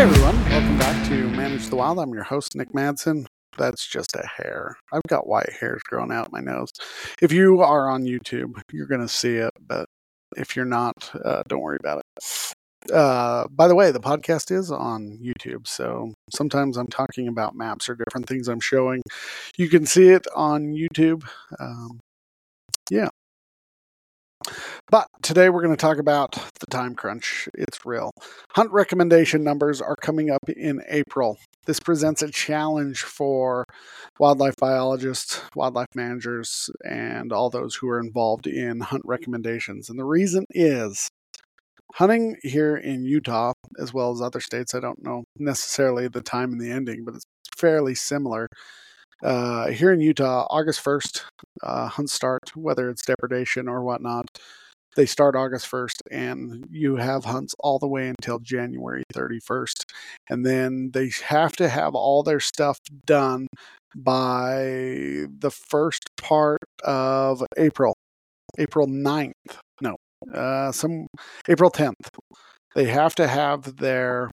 Hey everyone, welcome back to Manage the Wild. I'm your host, Nick Madsen. That's just a hair. I've got white hairs growing out my nose. If you are on YouTube, you're going to see it, but if you're not, uh, don't worry about it. Uh, by the way, the podcast is on YouTube, so sometimes I'm talking about maps or different things I'm showing. You can see it on YouTube. Um. But today we're going to talk about the time crunch. It's real. Hunt recommendation numbers are coming up in April. This presents a challenge for wildlife biologists, wildlife managers, and all those who are involved in hunt recommendations. And the reason is hunting here in Utah, as well as other states, I don't know necessarily the time and the ending, but it's fairly similar. Uh, here in Utah, August 1st, uh, hunts start, whether it's depredation or whatnot. They start August 1st, and you have hunts all the way until January 31st. And then they have to have all their stuff done by the first part of April, April 9th. No, uh, some April 10th. They have to have their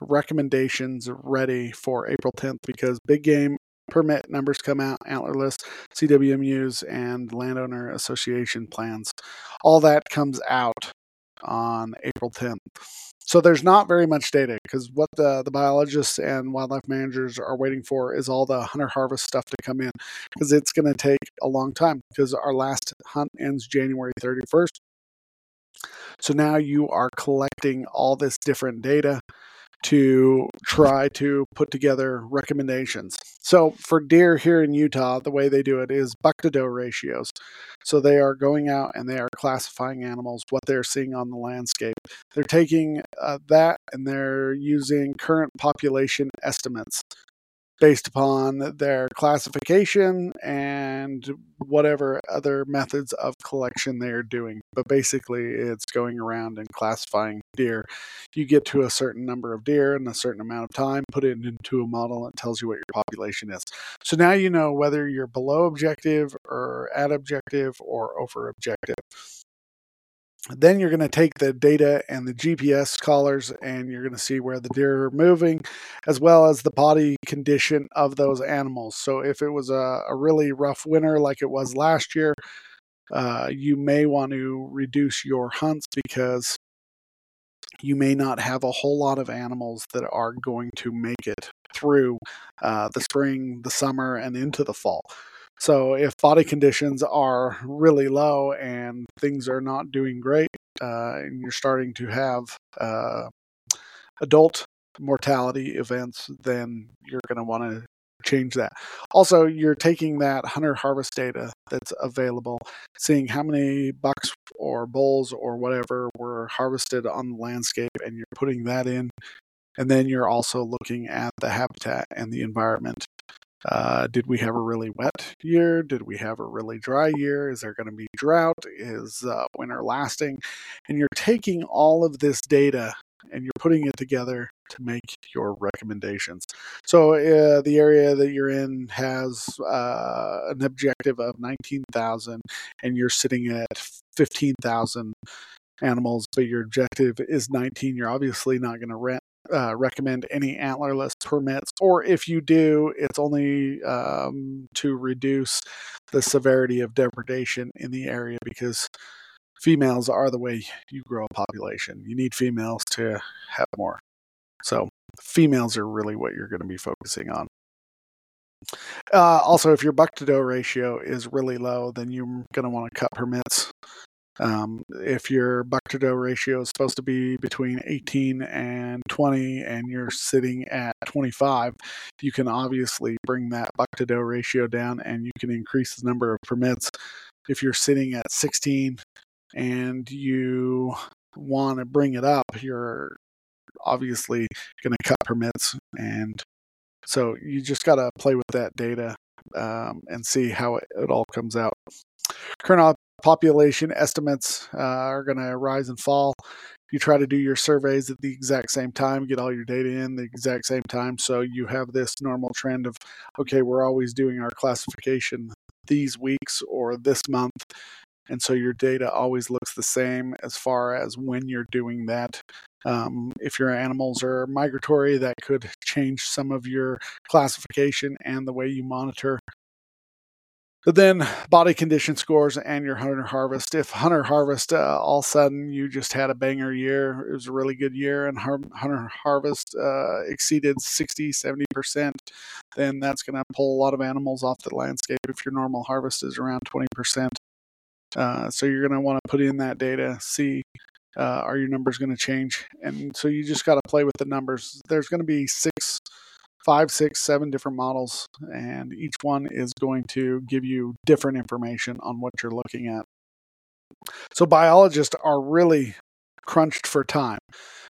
recommendations ready for April 10th because big game permit numbers come out, antlerless, CWMUs, and landowner association plans. All that comes out on April 10th. So there's not very much data because what the, the biologists and wildlife managers are waiting for is all the hunter harvest stuff to come in because it's going to take a long time because our last hunt ends January 31st. So now you are collecting all this different data to try to put together recommendations. So for deer here in Utah, the way they do it is buck to doe ratios. So they are going out and they are classifying animals, what they're seeing on the landscape. They're taking uh, that and they're using current population estimates based upon their classification and whatever other methods of collection they are doing. But basically, it's going around and classifying deer. You get to a certain number of deer in a certain amount of time, put it into a model, and tells you what your population is. So now you know whether you're below objective or at objective or over objective. Then you're going to take the data and the GPS collars and you're going to see where the deer are moving, as well as the body condition of those animals. So if it was a, a really rough winter like it was last year, uh, you may want to reduce your hunts because you may not have a whole lot of animals that are going to make it through uh, the spring, the summer, and into the fall. So if body conditions are really low and things are not doing great, uh, and you're starting to have uh, adult mortality events, then you're going to want to change that. Also, you're taking that hunter harvest data that's available, seeing how many bucks or bulls or whatever were harvested on the landscape, and you're putting that in. And then you're also looking at the habitat and the environment uh, did we have a really wet year? Did we have a really dry year? Is there going to be drought? Is uh, winter lasting? And you're taking all of this data and you're putting it together to make your recommendations. So uh, the area that you're in has uh, an objective of 19,000 and you're sitting at 15,000 animals, but your objective is 19. You're obviously not going to uh, recommend any antlerless permits, or if you do, it's only um, to reduce the severity of depredation in the area because females are the way you grow a population. You need females to have more. So, females are really what you're going to be focusing on. Uh, also, if your buck to doe ratio is really low, then you're going to want to cut permits um, if your buck to doe ratio is supposed to be between 18 and 20 and you're sitting at 25, you can obviously bring that buck to doe ratio down and you can increase the number of permits. If you're sitting at 16 and you want to bring it up, you're obviously going to cut permits. And so you just got to play with that data um, and see how it, it all comes out. Current population estimates uh, are going to rise and fall. You try to do your surveys at the exact same time, get all your data in the exact same time. So you have this normal trend of, okay, we're always doing our classification these weeks or this month. And so your data always looks the same as far as when you're doing that. Um, if your animals are migratory, that could change some of your classification and the way you monitor. Then body condition scores and your hunter harvest. If hunter harvest, uh, all of a sudden you just had a banger year, it was a really good year, and hunter harvest uh, exceeded 60, 70%, then that's going to pull a lot of animals off the landscape if your normal harvest is around 20%. Uh, so you're going to want to put in that data, see uh, are your numbers going to change, and so you just got to play with the numbers. There's going to be six, five, six, seven different models, and each one is going to give you different information on what you're looking at. So biologists are really crunched for time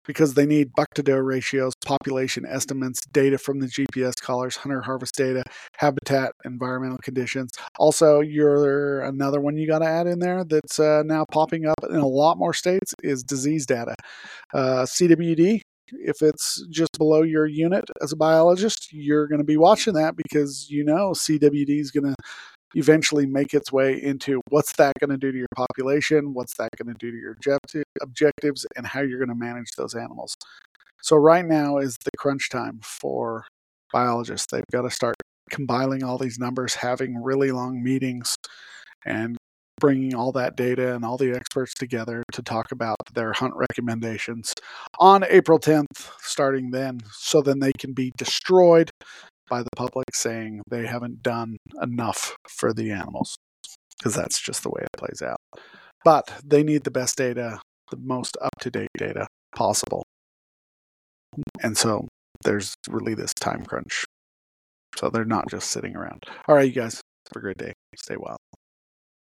because they need buck to doe ratios, population estimates, data from the GPS collars, hunter harvest data, habitat, environmental conditions. Also, you're another one you got to add in there that's uh, now popping up in a lot more states is disease data. Uh, CWD, if it's just below your unit as a biologist, you're going to be watching that because you know CWD is going to eventually make its way into what's that going to do to your population, what's that going to do to your objectives, and how you're going to manage those animals. So, right now is the crunch time for biologists. They've got to start compiling all these numbers, having really long meetings, and bringing all that data and all the experts together to talk about their hunt recommendations on April 10th, starting then, so then they can be destroyed by the public saying they haven't done enough for the animals because that's just the way it plays out. But they need the best data, the most up to date data possible. And so there's really this time crunch. So they're not just sitting around. All right, you guys, have a great day. Stay wild.